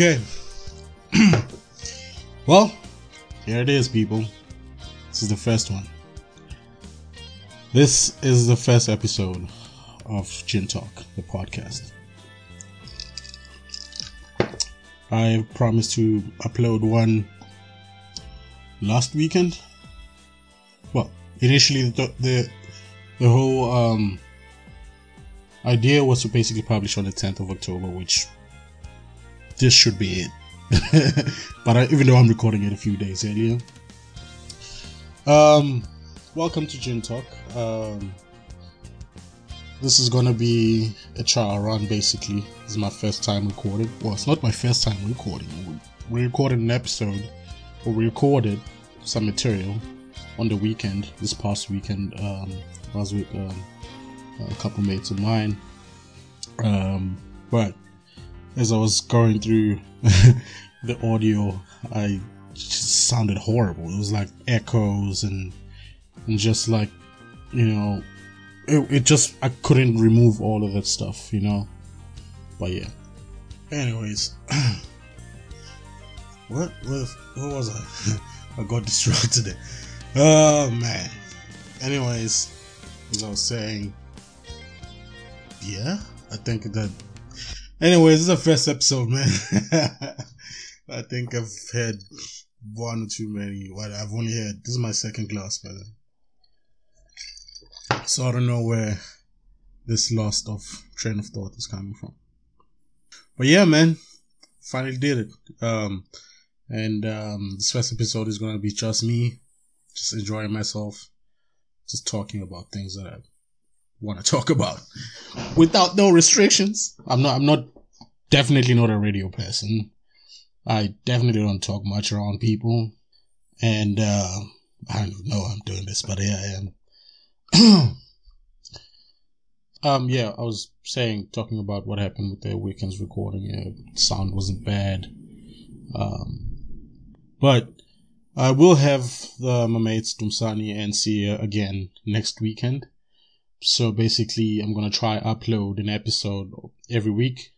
Okay. well, here it is, people. This is the first one. This is the first episode of Gin Talk, the podcast. I promised to upload one last weekend. Well, initially the the, the whole um, idea was to basically publish on the 10th of October, which this should be it. but I, even though I'm recording it a few days earlier. Um, welcome to Gin Talk. Um, this is gonna be a trial run basically. This is my first time recording. Well, it's not my first time recording. We recorded an episode, or we recorded some material on the weekend, this past weekend. Um, I was with um, a couple mates of mine. Um, but as I was going through the audio, I just sounded horrible. It was like echoes and and just like you know it, it just I couldn't remove all of that stuff, you know. But yeah. Anyways, what what what was I? I got distracted. Oh man. Anyways, as I was saying, yeah, I think that. Anyways, this is the first episode, man. I think I've had one or too many. What I've only had. This is my second glass, man. So I don't know where this lost of train of thought is coming from. But yeah, man, finally did it. Um, and um, this first episode is gonna be just me, just enjoying myself, just talking about things that I want to talk about without no restrictions. I'm not. I'm not. Definitely not a radio person. I definitely don't talk much around people, and uh, I don't know I'm doing this, but yeah, I am. um, yeah, I was saying, talking about what happened with the weekend's recording. Yeah, sound wasn't bad. Um, but I will have the, my mates Dumsani and Sia again next weekend. So basically, I'm gonna try upload an episode every week,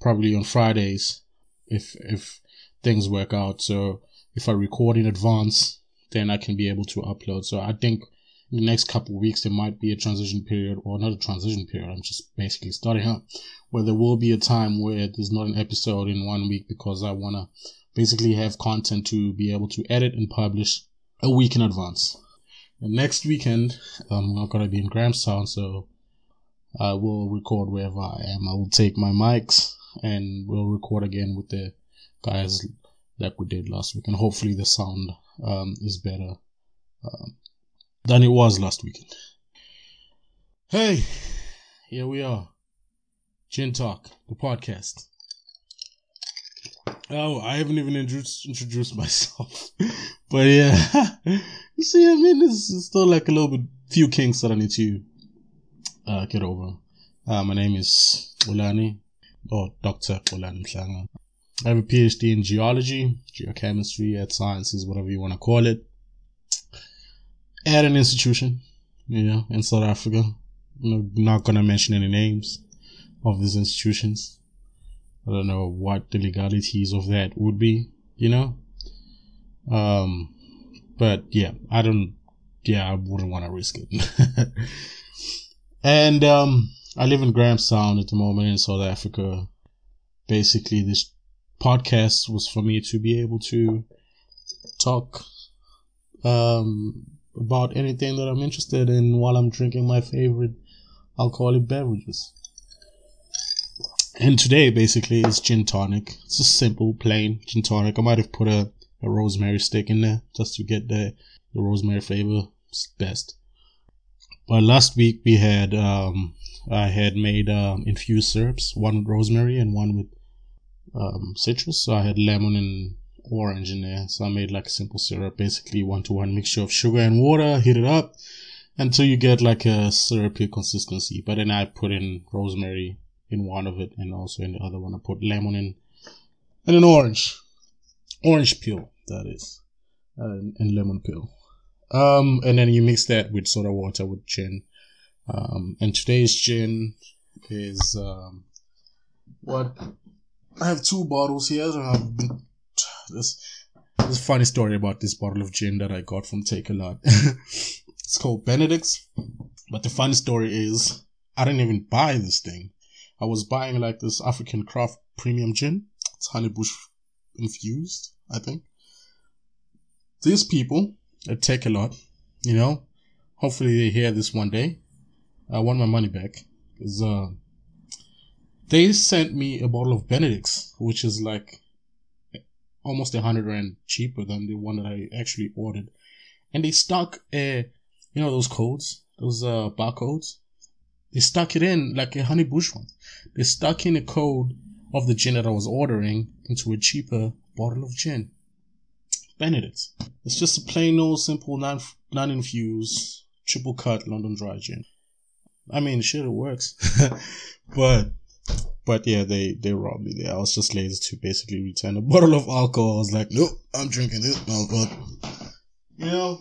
probably on Fridays, if if things work out. So if I record in advance, then I can be able to upload. So I think in the next couple of weeks there might be a transition period, or not a transition period. I'm just basically starting out where there will be a time where there's not an episode in one week because I wanna basically have content to be able to edit and publish a week in advance. Next weekend, I'm not going to be in Grahamstown, so I will record wherever I am. I will take my mics and we'll record again with the guys like we did last week. And hopefully the sound um, is better um, than it was last weekend. Hey, here we are. Gin Talk, the podcast. Oh, I haven't even introduced, myself. but yeah, you see, I mean, it's still like a little bit, few kinks that I need to uh, get over. Uh, my name is Ulani, or Dr. Ulani Mhlanga. I have a PhD in geology, geochemistry, earth sciences, whatever you want to call it. At an institution, you know, in South Africa. I'm not gonna mention any names of these institutions. I don't know what the legalities of that would be, you know. Um, but yeah, I don't. Yeah, I wouldn't want to risk it. and um, I live in Grahamstown at the moment in South Africa. Basically, this podcast was for me to be able to talk um, about anything that I'm interested in while I'm drinking my favorite alcoholic beverages. And today, basically, is gin tonic. It's a simple, plain gin tonic. I might have put a, a rosemary stick in there just to get the, the rosemary flavor. It's best. But last week we had, um, I had made um, infused syrups, one with rosemary and one with um, citrus. So I had lemon and orange in there. So I made like a simple syrup, basically one to one mixture of sugar and water, heat it up until you get like a syrupy consistency. But then I put in rosemary in one of it, and also in the other one I put lemon in, and an orange, orange peel that is, and, and lemon peel. Um, and then you mix that with soda water with gin. Um, and today's gin is um, what I have two bottles here. I've been this. A funny story about this bottle of gin that I got from Takealot. it's called Benedict's. But the funny story is, I didn't even buy this thing. I was buying like this African craft premium gin. It's honeybush infused, I think. These people at Takealot, you know, hopefully they hear this one day. I want my money back. Cause, uh, they sent me a bottle of Benedict's, which is like almost a hundred rand cheaper than the one that I actually ordered. And they stuck a, you know, those codes, those, uh, barcodes. They stuck it in like a honey bush one. They stuck in a code of the gin that I was ordering into a cheaper bottle of gin. Benedict's. It's just a plain old simple non non infused triple cut London dry gin. I mean, shit, it works. but but yeah, they they robbed me there. I was just lazy to basically return a bottle of alcohol. I was like, nope, I'm drinking this. But you know,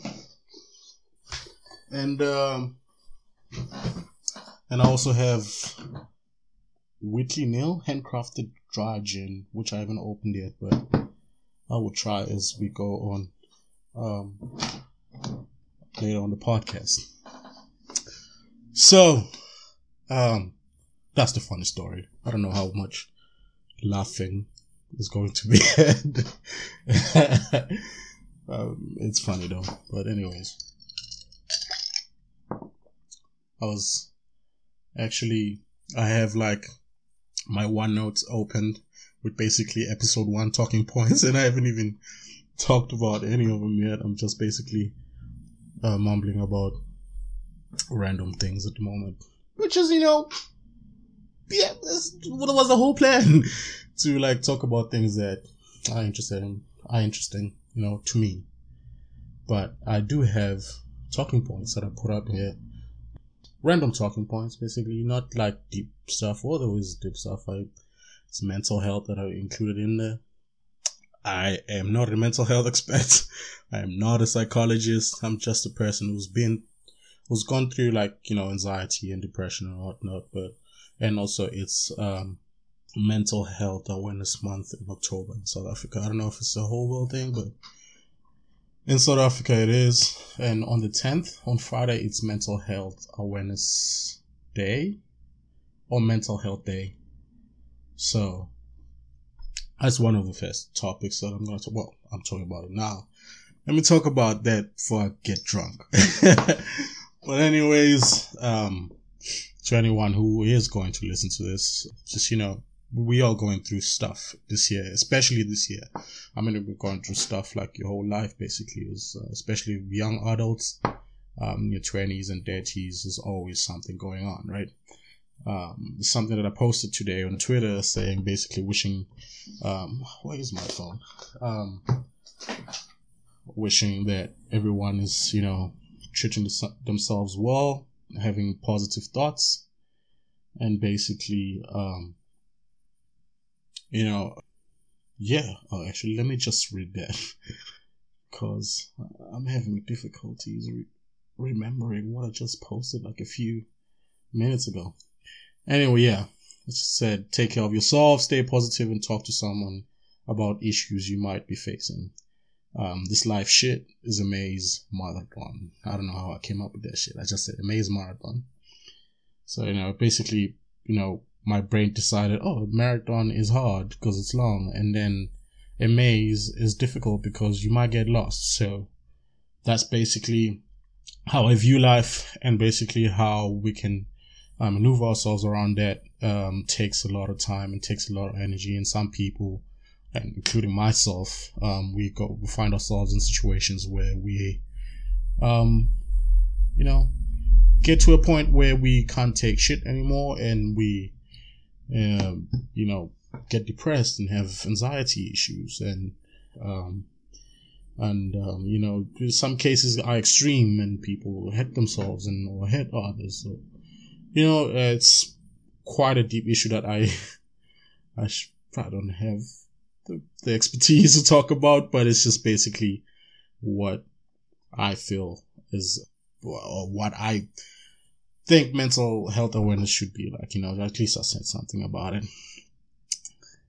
and um, and I also have Whitley Neill handcrafted dry gin, which I haven't opened yet, but I will try as we go on um, later on the podcast. So, um, that's the funny story. I don't know how much laughing is going to be um, it's funny though. But anyways, I was actually I have like my OneNote opened with basically episode one talking points, and I haven't even talked about any of them yet. I'm just basically uh, mumbling about random things at the moment, which is you know yeah, this was the whole plan to like talk about things that are interesting, are interesting, you know, to me. But I do have talking points that I put up here. Random talking points, basically, not like deep stuff, although it's deep stuff. I, it's mental health that I included in there. I am not a mental health expert. I am not a psychologist. I'm just a person who's been, who's gone through like, you know, anxiety and depression and whatnot, but and also it's um, mental health awareness month in October in South Africa. I don't know if it's a whole world thing, but in South Africa it is. And on the 10th, on Friday, it's mental health awareness day or mental health day. So that's one of the first topics that I'm going to, talk well, I'm talking about it now. Let me talk about that before I get drunk. but anyways, um, to anyone who is going to listen to this, just, you know, we are going through stuff this year, especially this year. I mean, we're going through stuff like your whole life, basically, is, uh, especially young adults, um, your 20s and 30s, is always something going on, right? Um, something that I posted today on Twitter saying basically wishing, um, where is my phone? Um, wishing that everyone is, you know, treating themselves well, having positive thoughts and basically um you know yeah oh, actually let me just read that because i'm having difficulties re- remembering what i just posted like a few minutes ago anyway yeah it said take care of yourself stay positive and talk to someone about issues you might be facing um, this life shit is a maze marathon. I don't know how I came up with that shit. I just said a maze marathon. So, you know, basically, you know, my brain decided, oh, marathon is hard because it's long. And then a maze is difficult because you might get lost. So that's basically how I view life and basically how we can um, maneuver ourselves around that um, takes a lot of time and takes a lot of energy. And some people and including myself, um, we go we find ourselves in situations where we, um, you know, get to a point where we can't take shit anymore, and we, um, you know, get depressed and have anxiety issues, and um, and um, you know, some cases are extreme, and people hurt themselves and or hurt others. So, you know, it's quite a deep issue that I, I, sh- don't have the, the expertise to talk about, but it's just basically what I feel is or what I think mental health awareness should be like. You know, at least I said something about it.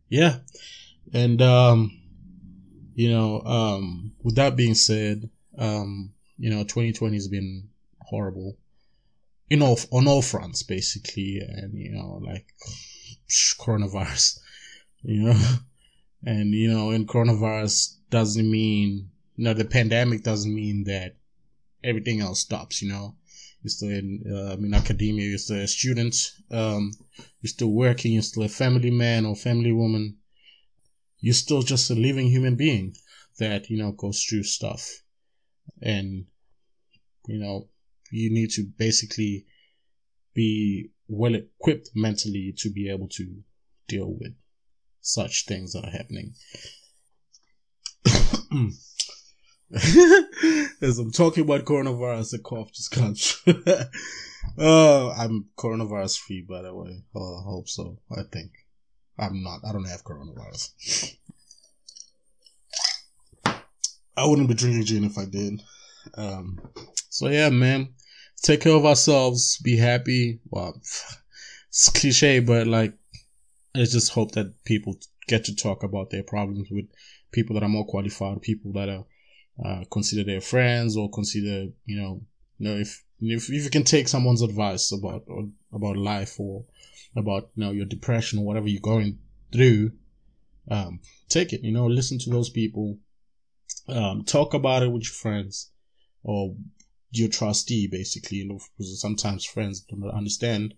yeah, and um, you know, um, with that being said, um, you know, 2020 has been horrible. In all, on all fronts, basically, and you know, like coronavirus, you know, and you know, and coronavirus doesn't mean, you know, the pandemic doesn't mean that everything else stops, you know. You're still in, uh, in academia, you're still a student, um, you're still working, you're still a family man or family woman. You're still just a living human being that, you know, goes through stuff. And, you know, you need to basically be well equipped mentally to be able to deal with such things that are happening. As I'm talking about coronavirus, the cough just comes. uh, I'm coronavirus free, by the way. Oh, I hope so. I think I'm not. I don't have coronavirus. I wouldn't be drinking gin if I did. Um, so yeah, man, take care of ourselves. Be happy. Well, it's cliche, but like, I just hope that people get to talk about their problems with people that are more qualified, people that are uh, consider their friends or consider, you know, you know, if, if, if you can take someone's advice about, or, about life or about, you know, your depression or whatever you're going through, um, take it, you know, listen to those people, um, talk about it with your friends or your trustee, basically, you know, because sometimes friends don't understand.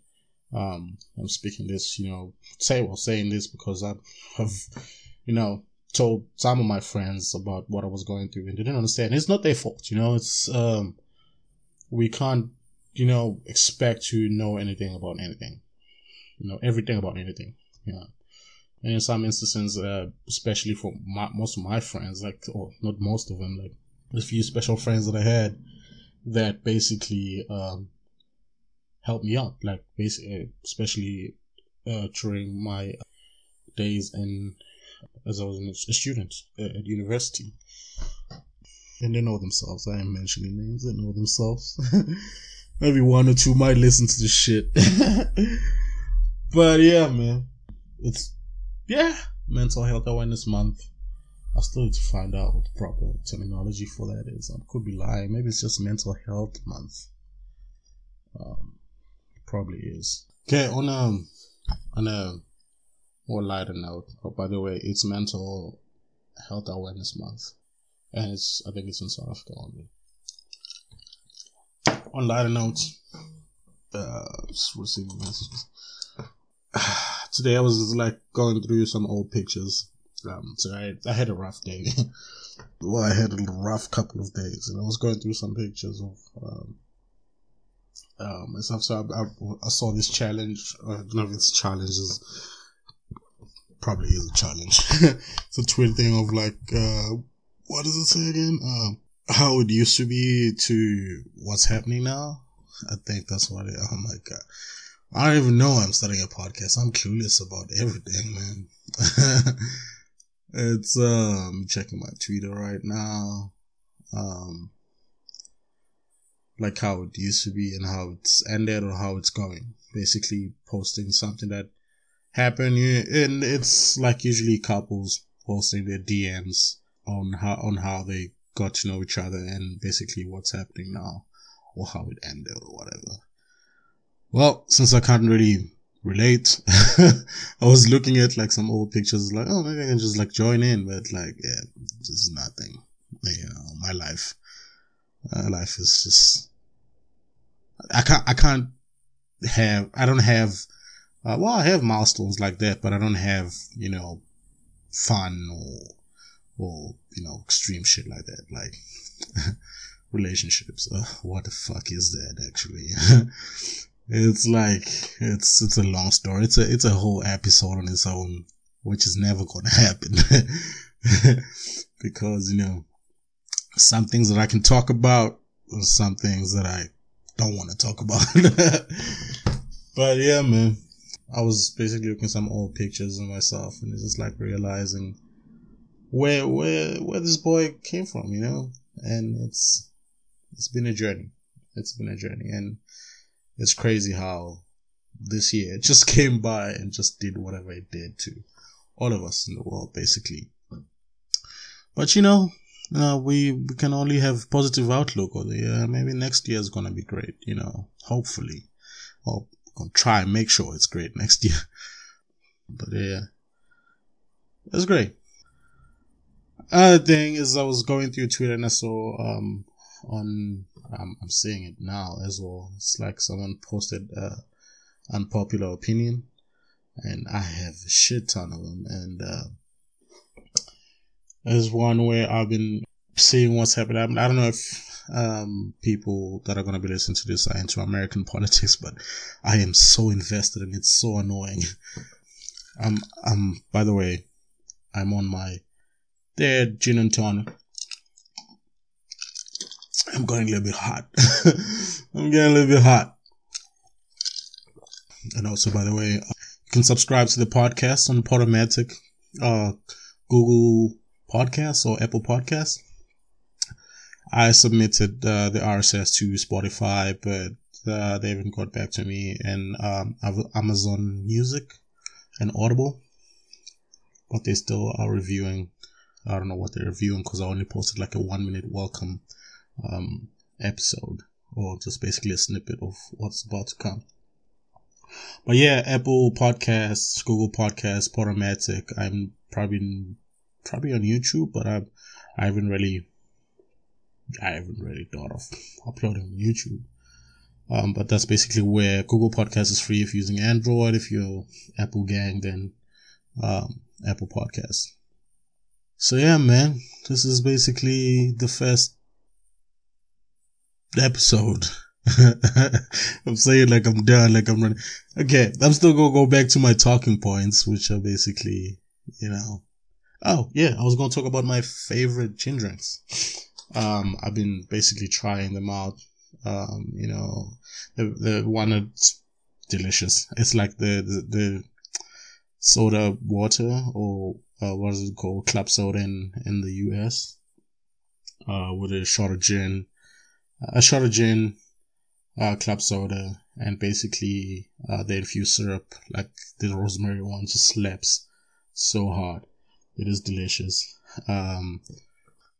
Um, I'm speaking this, you know, say, well, saying this because I have, you know, told some of my friends about what I was going through and they didn't understand. It's not their fault, you know, it's, um, we can't, you know, expect to know anything about anything, you know, everything about anything, you know. And in some instances, uh, especially for my, most of my friends, like, or not most of them, like a few special friends that I had that basically, um, helped me out, like basically, especially, uh, during my days in as I was a student at university. And they know themselves. I ain't mentioning names. They know themselves. Maybe one or two might listen to this shit. but yeah, man. It's, yeah, Mental Health Awareness Month. I still need to find out what the proper terminology for that is. I could be lying. Maybe it's just Mental Health Month. Um, probably is. Okay, on a, on a or lighter note. Oh, by the way, it's Mental Health Awareness Month, and it's I think it's in South Africa only. On lighter note, uh, just receiving messages. Today I was like going through some old pictures. Um, so I I had a rough day. well, I had a rough couple of days, and I was going through some pictures of um, um, myself. So I, I, I saw this challenge. I don't know if it's challenges probably is a challenge. it's a twin thing of like, uh, what does it say again? Um, how it used to be to what's happening now. I think that's what it, oh my God. I don't even know I'm starting a podcast. I'm clueless about everything, man. it's, um, checking my Twitter right now. Um, like how it used to be and how it's ended or how it's going. Basically posting something that happen, and it's like usually couples posting their DMs on how on how they got to know each other and basically what's happening now or how it ended or whatever. Well, since I can't really relate, I was looking at like some old pictures, like oh maybe I can just like join in, but like yeah, is nothing. You know, my life, my life is just I can't I can't have I don't have uh, well, I have milestones like that, but I don't have, you know, fun or, or, you know, extreme shit like that. Like, relationships. Uh, what the fuck is that actually? it's like, it's, it's a long story. It's a, it's a whole episode on its own, which is never to happen. because, you know, some things that I can talk about, some things that I don't want to talk about. but yeah, man. I was basically looking some old pictures of myself and it's just like realizing where where where this boy came from, you know? And it's it's been a journey. It's been a journey and it's crazy how this year it just came by and just did whatever it did to all of us in the world, basically. But you know, uh, we we can only have positive outlook or the maybe next year is gonna be great. You know, hopefully, or gonna try and make sure it's great next year. but yeah, it's great. Other thing is, I was going through Twitter and I saw um on I'm, I'm seeing it now as well. It's like someone posted uh unpopular opinion, and I have a shit ton of them. And uh, there's one where I've been seeing what's happening. I don't know if um, people that are going to be listening to this are into American politics, but I am so invested and it's so annoying. I'm, I'm, by the way, I'm on my third gin and tonic. I'm going a little bit hot. I'm getting a little bit hot. And also, by the way, you can subscribe to the podcast on Podomatic, uh, Google Podcasts or Apple Podcasts. I submitted uh, the RSS to Spotify, but uh, they haven't got back to me. And um, Amazon Music and Audible, but they still are reviewing. I don't know what they're reviewing because I only posted like a one minute welcome um, episode or just basically a snippet of what's about to come. But yeah, Apple Podcasts, Google Podcasts, Podomatic. I'm probably probably on YouTube, but I I haven't really I haven't really thought of uploading on YouTube. Um, but that's basically where Google Podcast is free if you're using Android. If you're Apple gang, then um, Apple Podcasts. So yeah, man, this is basically the first episode I'm saying like I'm done, like I'm running. Okay, I'm still gonna go back to my talking points, which are basically, you know. Oh yeah, I was gonna talk about my favorite gin drinks. Um, I've been basically trying them out. Um, you know, the the one that's delicious. It's like the the, the soda water or uh, what is it called, club soda in in the U.S. Uh, with a shot of gin, a shot of gin, uh, club soda and basically uh, the infused syrup, like the rosemary one, just slaps so hard. It is delicious. Um,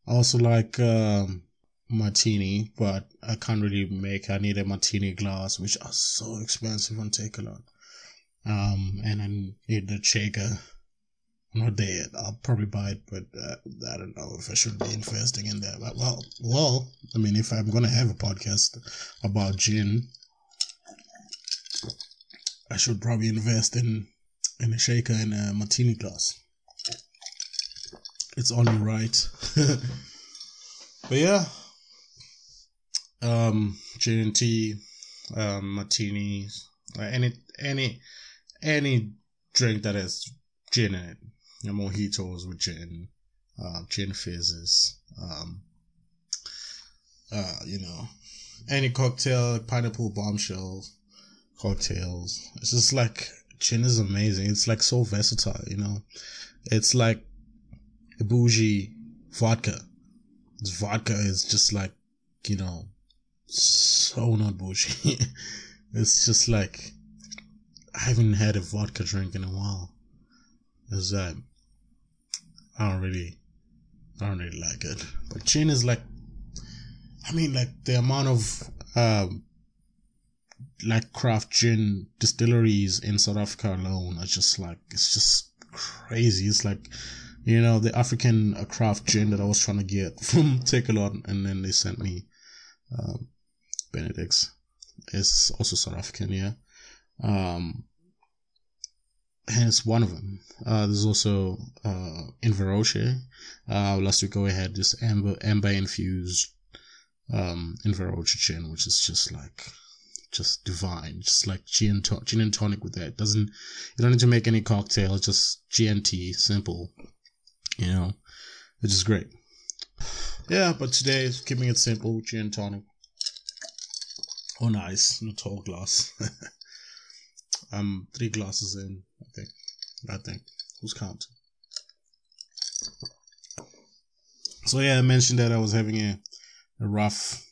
I also like um, martini, but I can't really make. I need a martini glass, which are so expensive on Takealot. Um, and I need the shaker I'm not there. I'll probably buy it, but uh, I don't know if I should be investing in that. But, well, well, I mean, if I'm gonna have a podcast about gin, I should probably invest in in a shaker and a martini glass. It's only right. but yeah, um, gin and tea, um, martinis, any any any drink that has gin in it your mojitos with gin, uh, gin fizzes, um, uh, you know, any cocktail, pineapple bombshell cocktails. It's just like gin is amazing. It's like so versatile, you know. It's like a bougie vodka. This vodka is just like, you know, so not bougie. it's just like I haven't had a vodka drink in a while. Is that I don't really, I don't really like it. But gin is like, I mean, like the amount of um, like craft gin distilleries in South Africa alone are just like it's just crazy. It's like you know the African uh, craft gin that I was trying to get from Takealot, and then they sent me um, Benedict's. It's also South African, yeah. Um, and it's one of them. Uh, there's also uh, Inverroche. Uh, last week I had this amber amber infused um, Inverroche gin, which is just like just divine, just like gin, to- gin and tonic with that. It Doesn't you don't need to make any cocktail, just GNT, simple. You know, which is great. Yeah, but today is keeping it simple, gin tonic. Oh, nice, in a tall glass. I'm um, three glasses in, I think. I think. Who's counting? So yeah, I mentioned that I was having a, a rough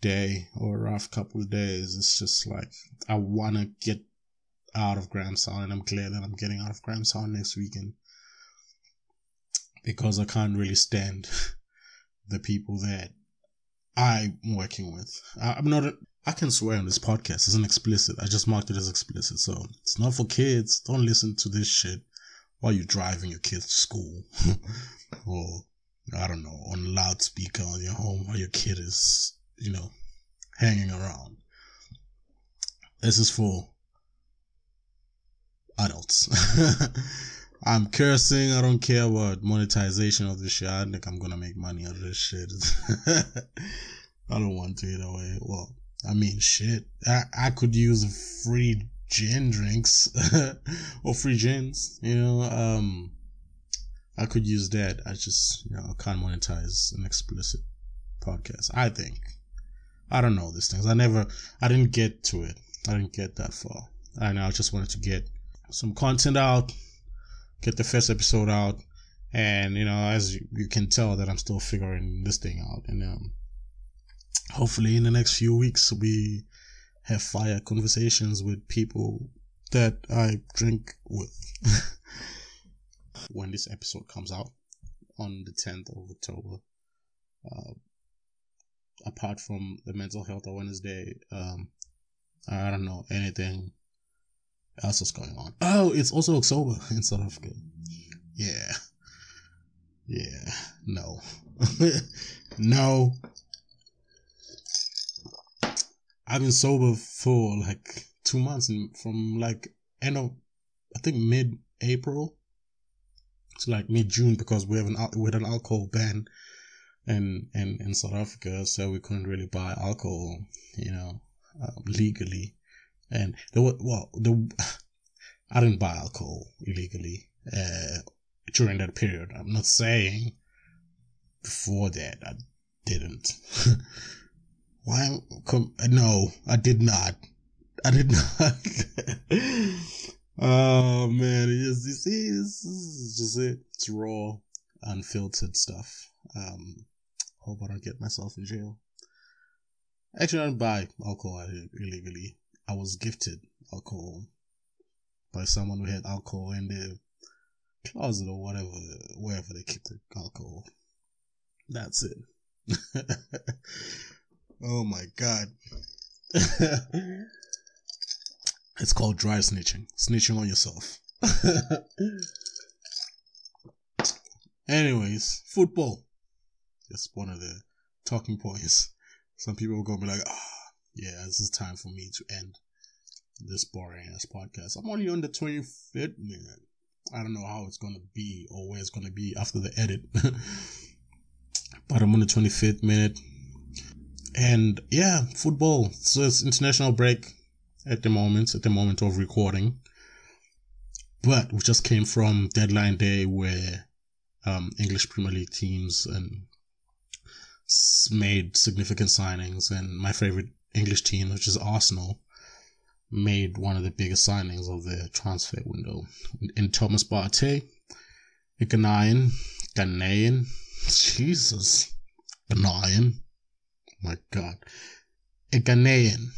day or a rough couple of days. It's just like I wanna get out of Grahamstown, and I'm glad that I'm getting out of Grahamstown next weekend because I can't really stand the people that I'm working with. I'm not. A, I can swear on this podcast. It's an explicit. I just marked it as explicit, so it's not for kids. Don't listen to this shit while you're driving your kids to school, or I don't know, on loudspeaker on your home while your kid is, you know, hanging around. This is for adults. I'm cursing. I don't care about monetization of this shit. I think I'm gonna make money out of this shit. I don't want to either way. Well, I mean, shit. I, I could use free gin drinks or free gins, you know. Um, I could use that. I just, you know, can't monetize an explicit podcast. I think. I don't know these things. I never, I didn't get to it. I didn't get that far. I know. I just wanted to get some content out, get the first episode out, and you know, as you, can tell that I'm still figuring this thing out, and um, hopefully in the next few weeks we have fire conversations with people that I drink with. when this episode comes out on the 10th of October, uh, apart from the mental health awareness day, um, I don't know anything else is going on. Oh, it's also October in South Africa. Yeah. Yeah. No. no. I've been sober for like two months and from like end of, I think mid April to like mid June because we have an, we had an alcohol ban in, in, in South Africa. So we couldn't really buy alcohol, you know, um, legally. And there were, well, the, I didn't buy alcohol illegally, uh, during that period. I'm not saying before that I didn't. Why? Come, no, I did not. I did not. oh man, you see, this is just it. It's raw, unfiltered stuff. Um, hope I don't get myself in jail. Actually, I didn't buy alcohol illegally. I was gifted alcohol by someone who had alcohol in their closet or whatever, wherever they keep the alcohol. That's it. oh my god. it's called dry snitching. Snitching on yourself. Anyways, football. That's one of the talking points. Some people are to be like, ah, oh, yeah, this is time for me to end this boring ass podcast. I'm only on the 25th minute. I don't know how it's going to be or where it's going to be after the edit. but I'm on the 25th minute. And yeah, football. So it's international break at the moment, at the moment of recording. But we just came from deadline day where um, English Premier League teams and made significant signings, and my favorite English team, which is Arsenal, made one of the biggest signings of the transfer window in Thomas Partey, a Ghanaian, Ghanaian, Jesus, Ghanaian, oh my God, a Ghanaian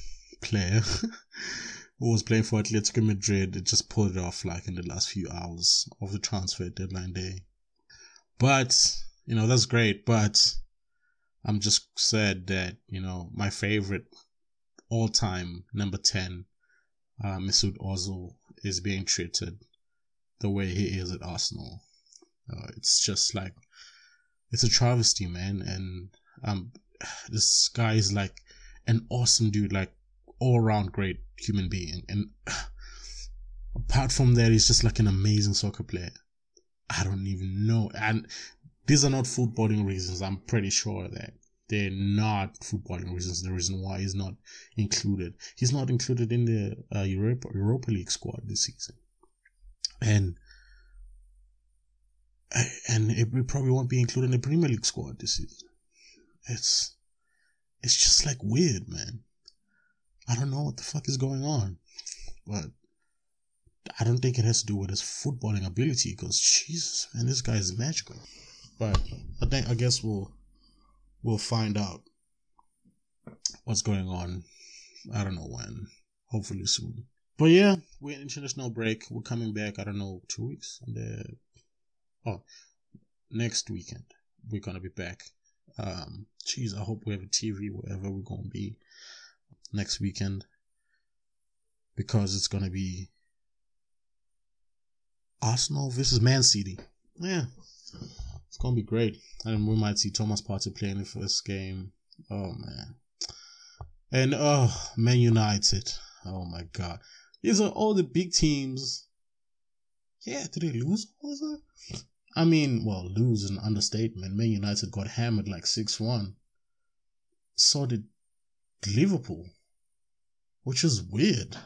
player who was playing for Atletico Madrid. It just pulled it off like in the last few hours of the transfer deadline day. But you know that's great. But I'm just sad that you know my favorite all-time number ten uh, Mesut Ozil is being treated the way he is at Arsenal. Uh, it's just like it's a travesty, man. And um, this guy is like an awesome dude, like all around great human being. And apart from that, he's just like an amazing soccer player. I don't even know. And these are not footballing reasons. I'm pretty sure that they're not footballing reasons. The reason why he's not included. He's not included in the uh, Europa, Europa League squad this season. And and it probably won't be included in the Premier League squad this season. It's it's just like weird, man. I don't know what the fuck is going on, but I don't think it has to do with his footballing ability. Because Jesus, man, this guy is magical. But I think I guess we'll we'll find out what's going on. I don't know when. Hopefully soon. but yeah, we're in international break. We're coming back. I don't know, two weeks oh next weekend. We're gonna be back. Um, geez, I hope we have a TV wherever we're gonna be next weekend because it's gonna be Arsenal versus Man City. Yeah, it's gonna be great, and we might see Thomas Partey playing the first game. Oh man, and oh Man United. Oh my God, these are all the big teams. Yeah, did they lose? That? I mean, well, lose is an understatement. Man United got hammered like six one. So did Liverpool, which is weird.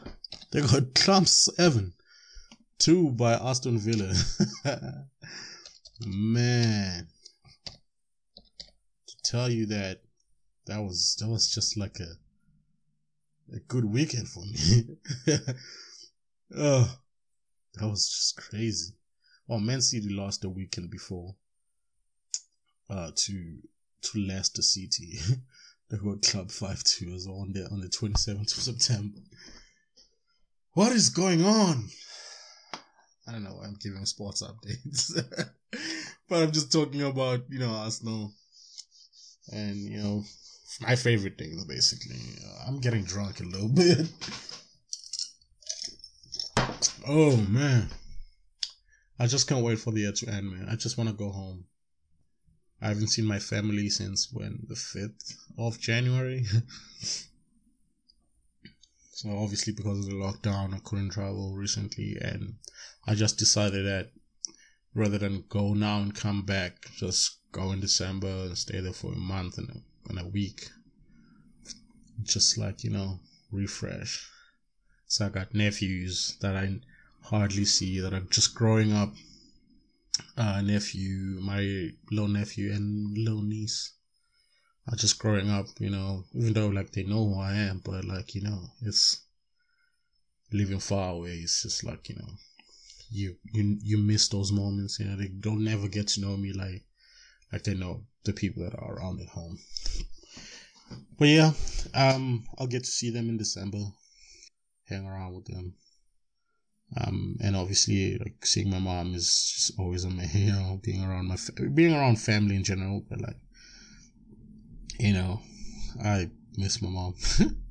They got clumped seven two by Aston Villa. Man, to tell you that that was that was just like a a good weekend for me. oh, that was just crazy. Well, Man City lost the weekend before uh, to to Leicester City. they got club five two as well on the on the twenty seventh of September. What is going on? I don't know. Why I'm giving sports updates, but I'm just talking about you know Arsenal and you know my favorite things basically. Uh, I'm getting drunk a little bit. oh man, I just can't wait for the year to end, man. I just want to go home. I haven't seen my family since when the fifth of January. so obviously because of the lockdown, I couldn't travel recently, and I just decided that rather than go now and come back, just go in December and stay there for a month and a, and a week. Just like, you know, refresh. So I got nephews that I hardly see that are just growing up. Uh, nephew, my little nephew and little niece are just growing up, you know, even though like they know who I am, but like, you know, it's living far away. It's just like, you know, you you you miss those moments. You know, they don't never get to know me like like they know the people that are around at home. But yeah, um, I'll get to see them in December, hang around with them. Um, and obviously, like seeing my mom is just always amazing. You know, being around my fa- being around family in general, but like, you know, I miss my mom.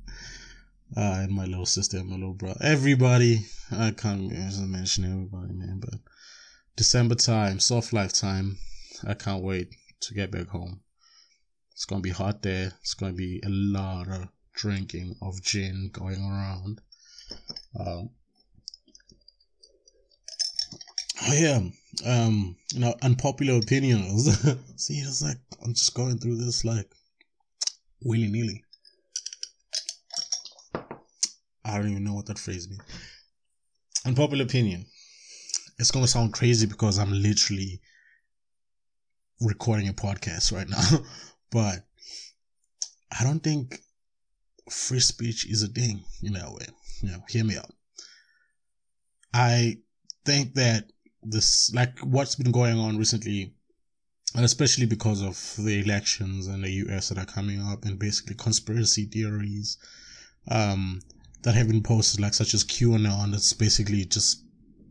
uh, and my little sister my little brother. Everybody, I can't mention everybody, man, but December time, soft life time. I can't wait to get back home. It's gonna be hot there. It's gonna be a lot of drinking of gin going around. Um, oh yeah, um, you know, unpopular opinions. See, it's like I'm just going through this like willy nilly. I don't even know what that phrase means. Unpopular opinion. It's gonna sound crazy because I'm literally recording a podcast right now, but I don't think free speech is a thing in that way. You know, hear me out. I think that this, like what's been going on recently, especially because of the elections in the US that are coming up and basically conspiracy theories, um, that have been posted, like such as QAnon, that's basically just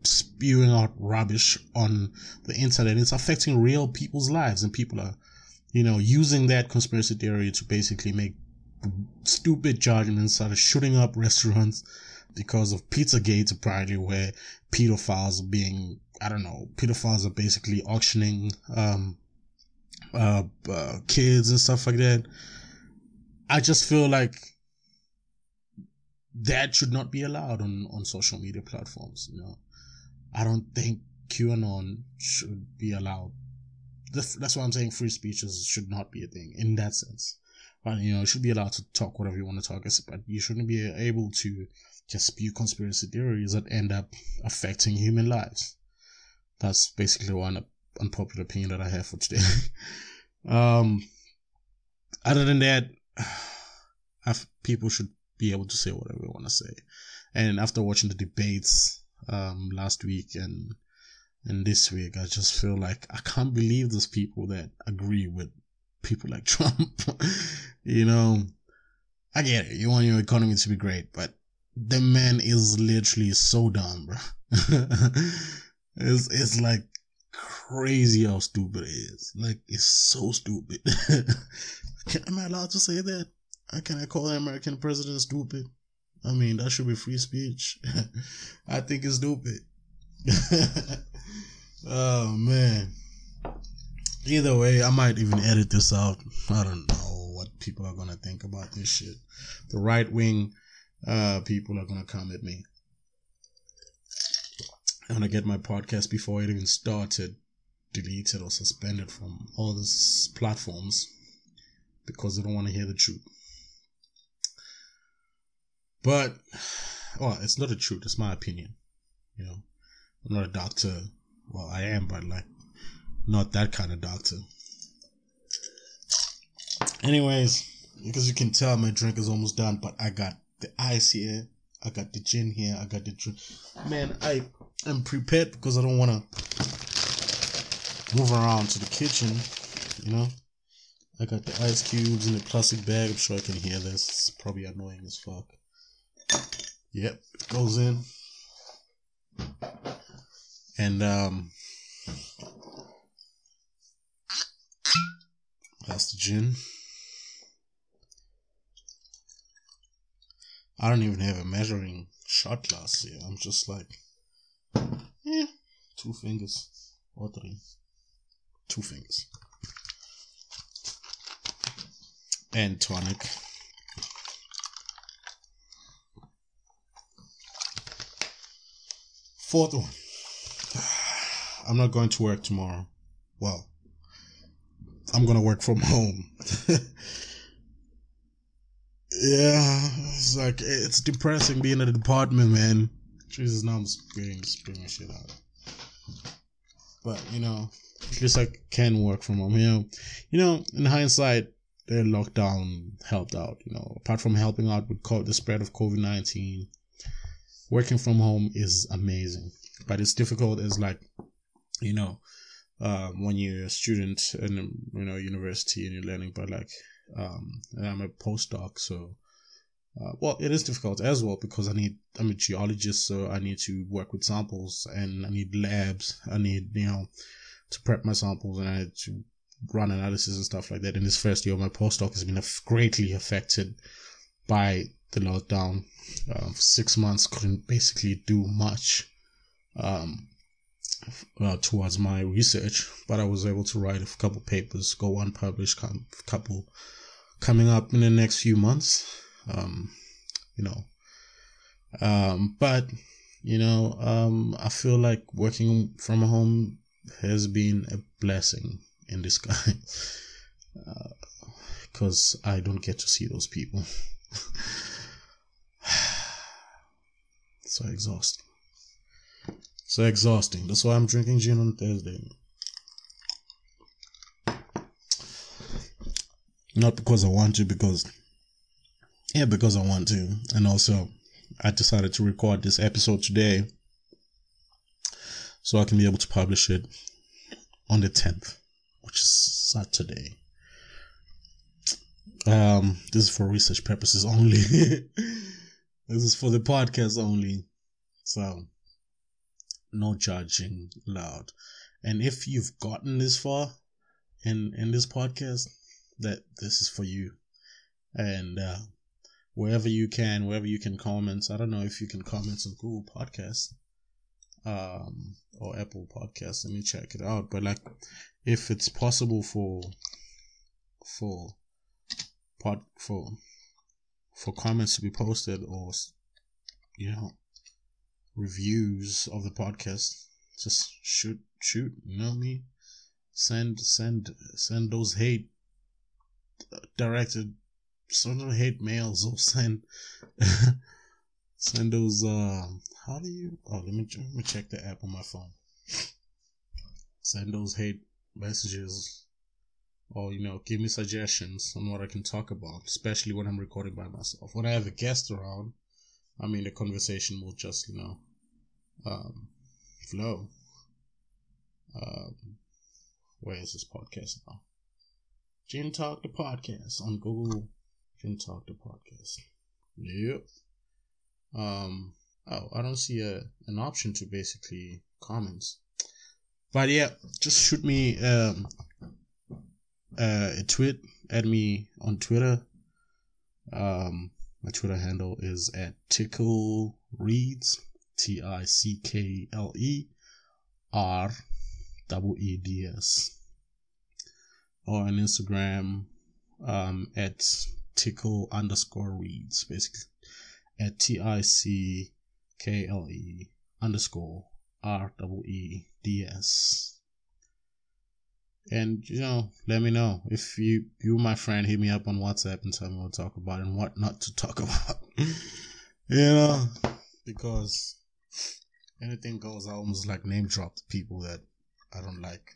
spewing out rubbish on the internet. It's affecting real people's lives, and people are, you know, using that conspiracy theory to basically make stupid judgments, of shooting up restaurants because of Pizzagate, apparently, where pedophiles are being, I don't know, pedophiles are basically auctioning um, uh, uh, kids and stuff like that. I just feel like that should not be allowed on, on social media platforms. You know, I don't think QAnon should be allowed. That's why I'm saying free speeches should not be a thing in that sense. But, you know, you should be allowed to talk whatever you want to talk, but you shouldn't be able to just spew conspiracy theories that end up affecting human lives. That's basically one unpopular opinion that I have for today. um, other than that, people should be able to say whatever we want to say. And after watching the debates um, last week and and this week, I just feel like I can't believe those people that agree with people like Trump. you know, I get it. You want your economy to be great, but the man is literally so dumb, bro. it's it's like crazy how stupid it is. Like it's so stupid. am I allowed to say that? Can I call the American president stupid? I mean, that should be free speech. I think it's stupid. oh man. Either way, I might even edit this out. I don't know what people are gonna think about this shit. The right wing uh, people are gonna come at me. I'm gonna get my podcast before it even started deleted or suspended from all these platforms because they don't want to hear the truth. But, well, it's not the truth. It's my opinion. You know, I'm not a doctor. Well, I am, but like, not that kind of doctor. Anyways, because you can tell my drink is almost done, but I got the ice here. I got the gin here. I got the drink. Man, I am prepared because I don't want to move around to the kitchen. You know, I got the ice cubes in the plastic bag. I'm sure I can hear this. It's probably annoying as fuck. Yep, goes in. And um that's the gin. I don't even have a measuring shot glass here. I'm just like, yeah, two fingers or three. Two fingers. And tonic. Fourth one. I'm not going to work tomorrow. Well, I'm going to work from home. yeah, it's like, it's depressing being in a department, man. Jesus, now I'm spitting, spitting shit out. But, you know, at least I can work from home. You know, you know, in hindsight, the lockdown helped out, you know, apart from helping out with the spread of COVID 19 working from home is amazing, but it's difficult as like, you know, um, when you're a student in you know university and you're learning. But like, um, I'm a postdoc, so uh, well, it is difficult as well because I need I'm a geologist, so I need to work with samples and I need labs. I need you know to prep my samples and I need to run analysis and stuff like that. In this first year, my postdoc has been greatly affected by the lockdown. Uh, six months couldn't basically do much um, uh, towards my research, but I was able to write a couple papers, go unpublished, come, couple coming up in the next few months. Um, you know, um, but you know, um, I feel like working from home has been a blessing in disguise because uh, I don't get to see those people. so exhausting. So exhausting. That's why I'm drinking gin on Thursday. Not because I want to, because yeah, because I want to, and also I decided to record this episode today so I can be able to publish it on the 10th, which is Saturday. Um, this is for research purposes only. this is for the podcast only. So, no judging allowed. And if you've gotten this far in, in this podcast, that this is for you. And, uh, wherever you can, wherever you can comment. I don't know if you can comment on Google Podcasts, um, or Apple Podcasts. Let me check it out. But like, if it's possible for, for pod for for comments to be posted or you know reviews of the podcast. Just shoot shoot you know me? Send send send those hate directed send those hate mails or send send those uh how do you oh let me let me check the app on my phone. Send those hate messages or you know give me suggestions on what I can talk about, especially when I'm recording by myself. When I have a guest around, I mean the conversation will just you know um, flow. Um, where is this podcast now? Gin Talk the podcast on Google. Gin Talk the podcast. Yep. Um, oh, I don't see a an option to basically comments. But yeah, just shoot me um, uh, tweet. at me on Twitter. Um, my Twitter handle is at Tickle Reads. T I C K L E R E D S. Or on Instagram um, at Tickle underscore Reads, basically at T I C K L E underscore R double E D S. And you know, let me know if you you my friend hit me up on WhatsApp and tell me what to talk about and what not to talk about. you know, because anything goes. I almost like name drop people that I don't like.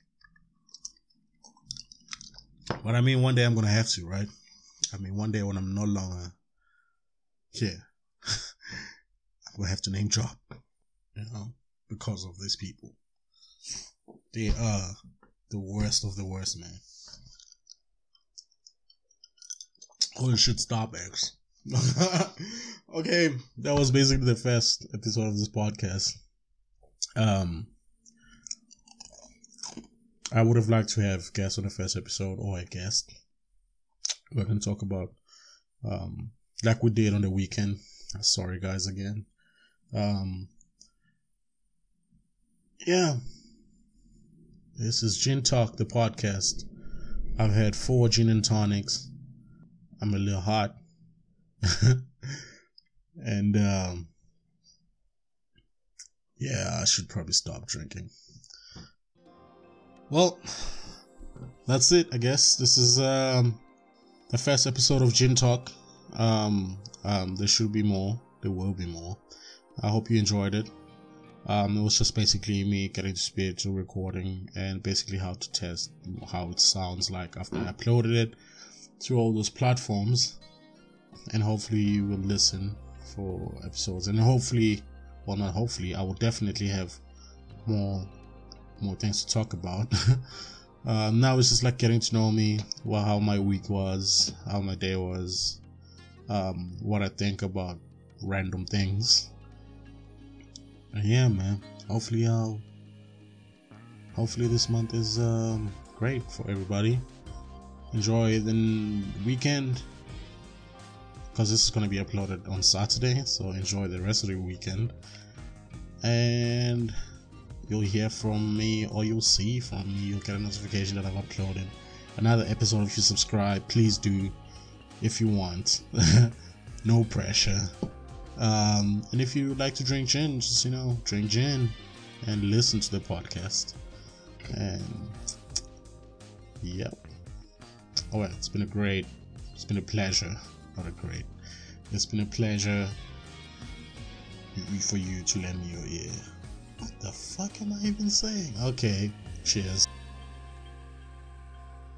But I mean, one day I'm gonna have to, right? I mean, one day when I'm no longer here, I'm gonna have to name drop, you know, because of these people. They are the worst of the worst, man. Holy shit, stop, X. okay, that was basically the first episode of this podcast. Um, I would have liked to have guests on the first episode or a guest. We're going to talk about, um, like we did on the weekend. Sorry, guys, again. Um, yeah. This is Gin Talk, the podcast. I've had four gin and tonics. I'm a little hot. and, um, yeah, I should probably stop drinking. Well, that's it, I guess. This is um, the first episode of Gin Talk. Um, um, there should be more. There will be more. I hope you enjoyed it. Um, it was just basically me getting to speed to recording and basically how to test how it sounds like after I uploaded it to all those platforms. And hopefully you will listen for episodes. And hopefully well not hopefully i will definitely have more more things to talk about. Uh, now it's just like getting to know me well how my week was how my day was um, what i think about random things and yeah man hopefully i'll hopefully this month is um, great for everybody enjoy the weekend because this is going to be uploaded on Saturday. So enjoy the rest of the weekend. And you'll hear from me or you'll see from me. You'll get a notification that I've uploaded another episode. If you subscribe, please do if you want. no pressure. Um, and if you would like to drink gin, just you know, drink gin and listen to the podcast. And yep. All right, it's been a great, it's been a pleasure not a great. It's been a pleasure for you to lend me your ear. What the fuck am I even saying? Okay, cheers.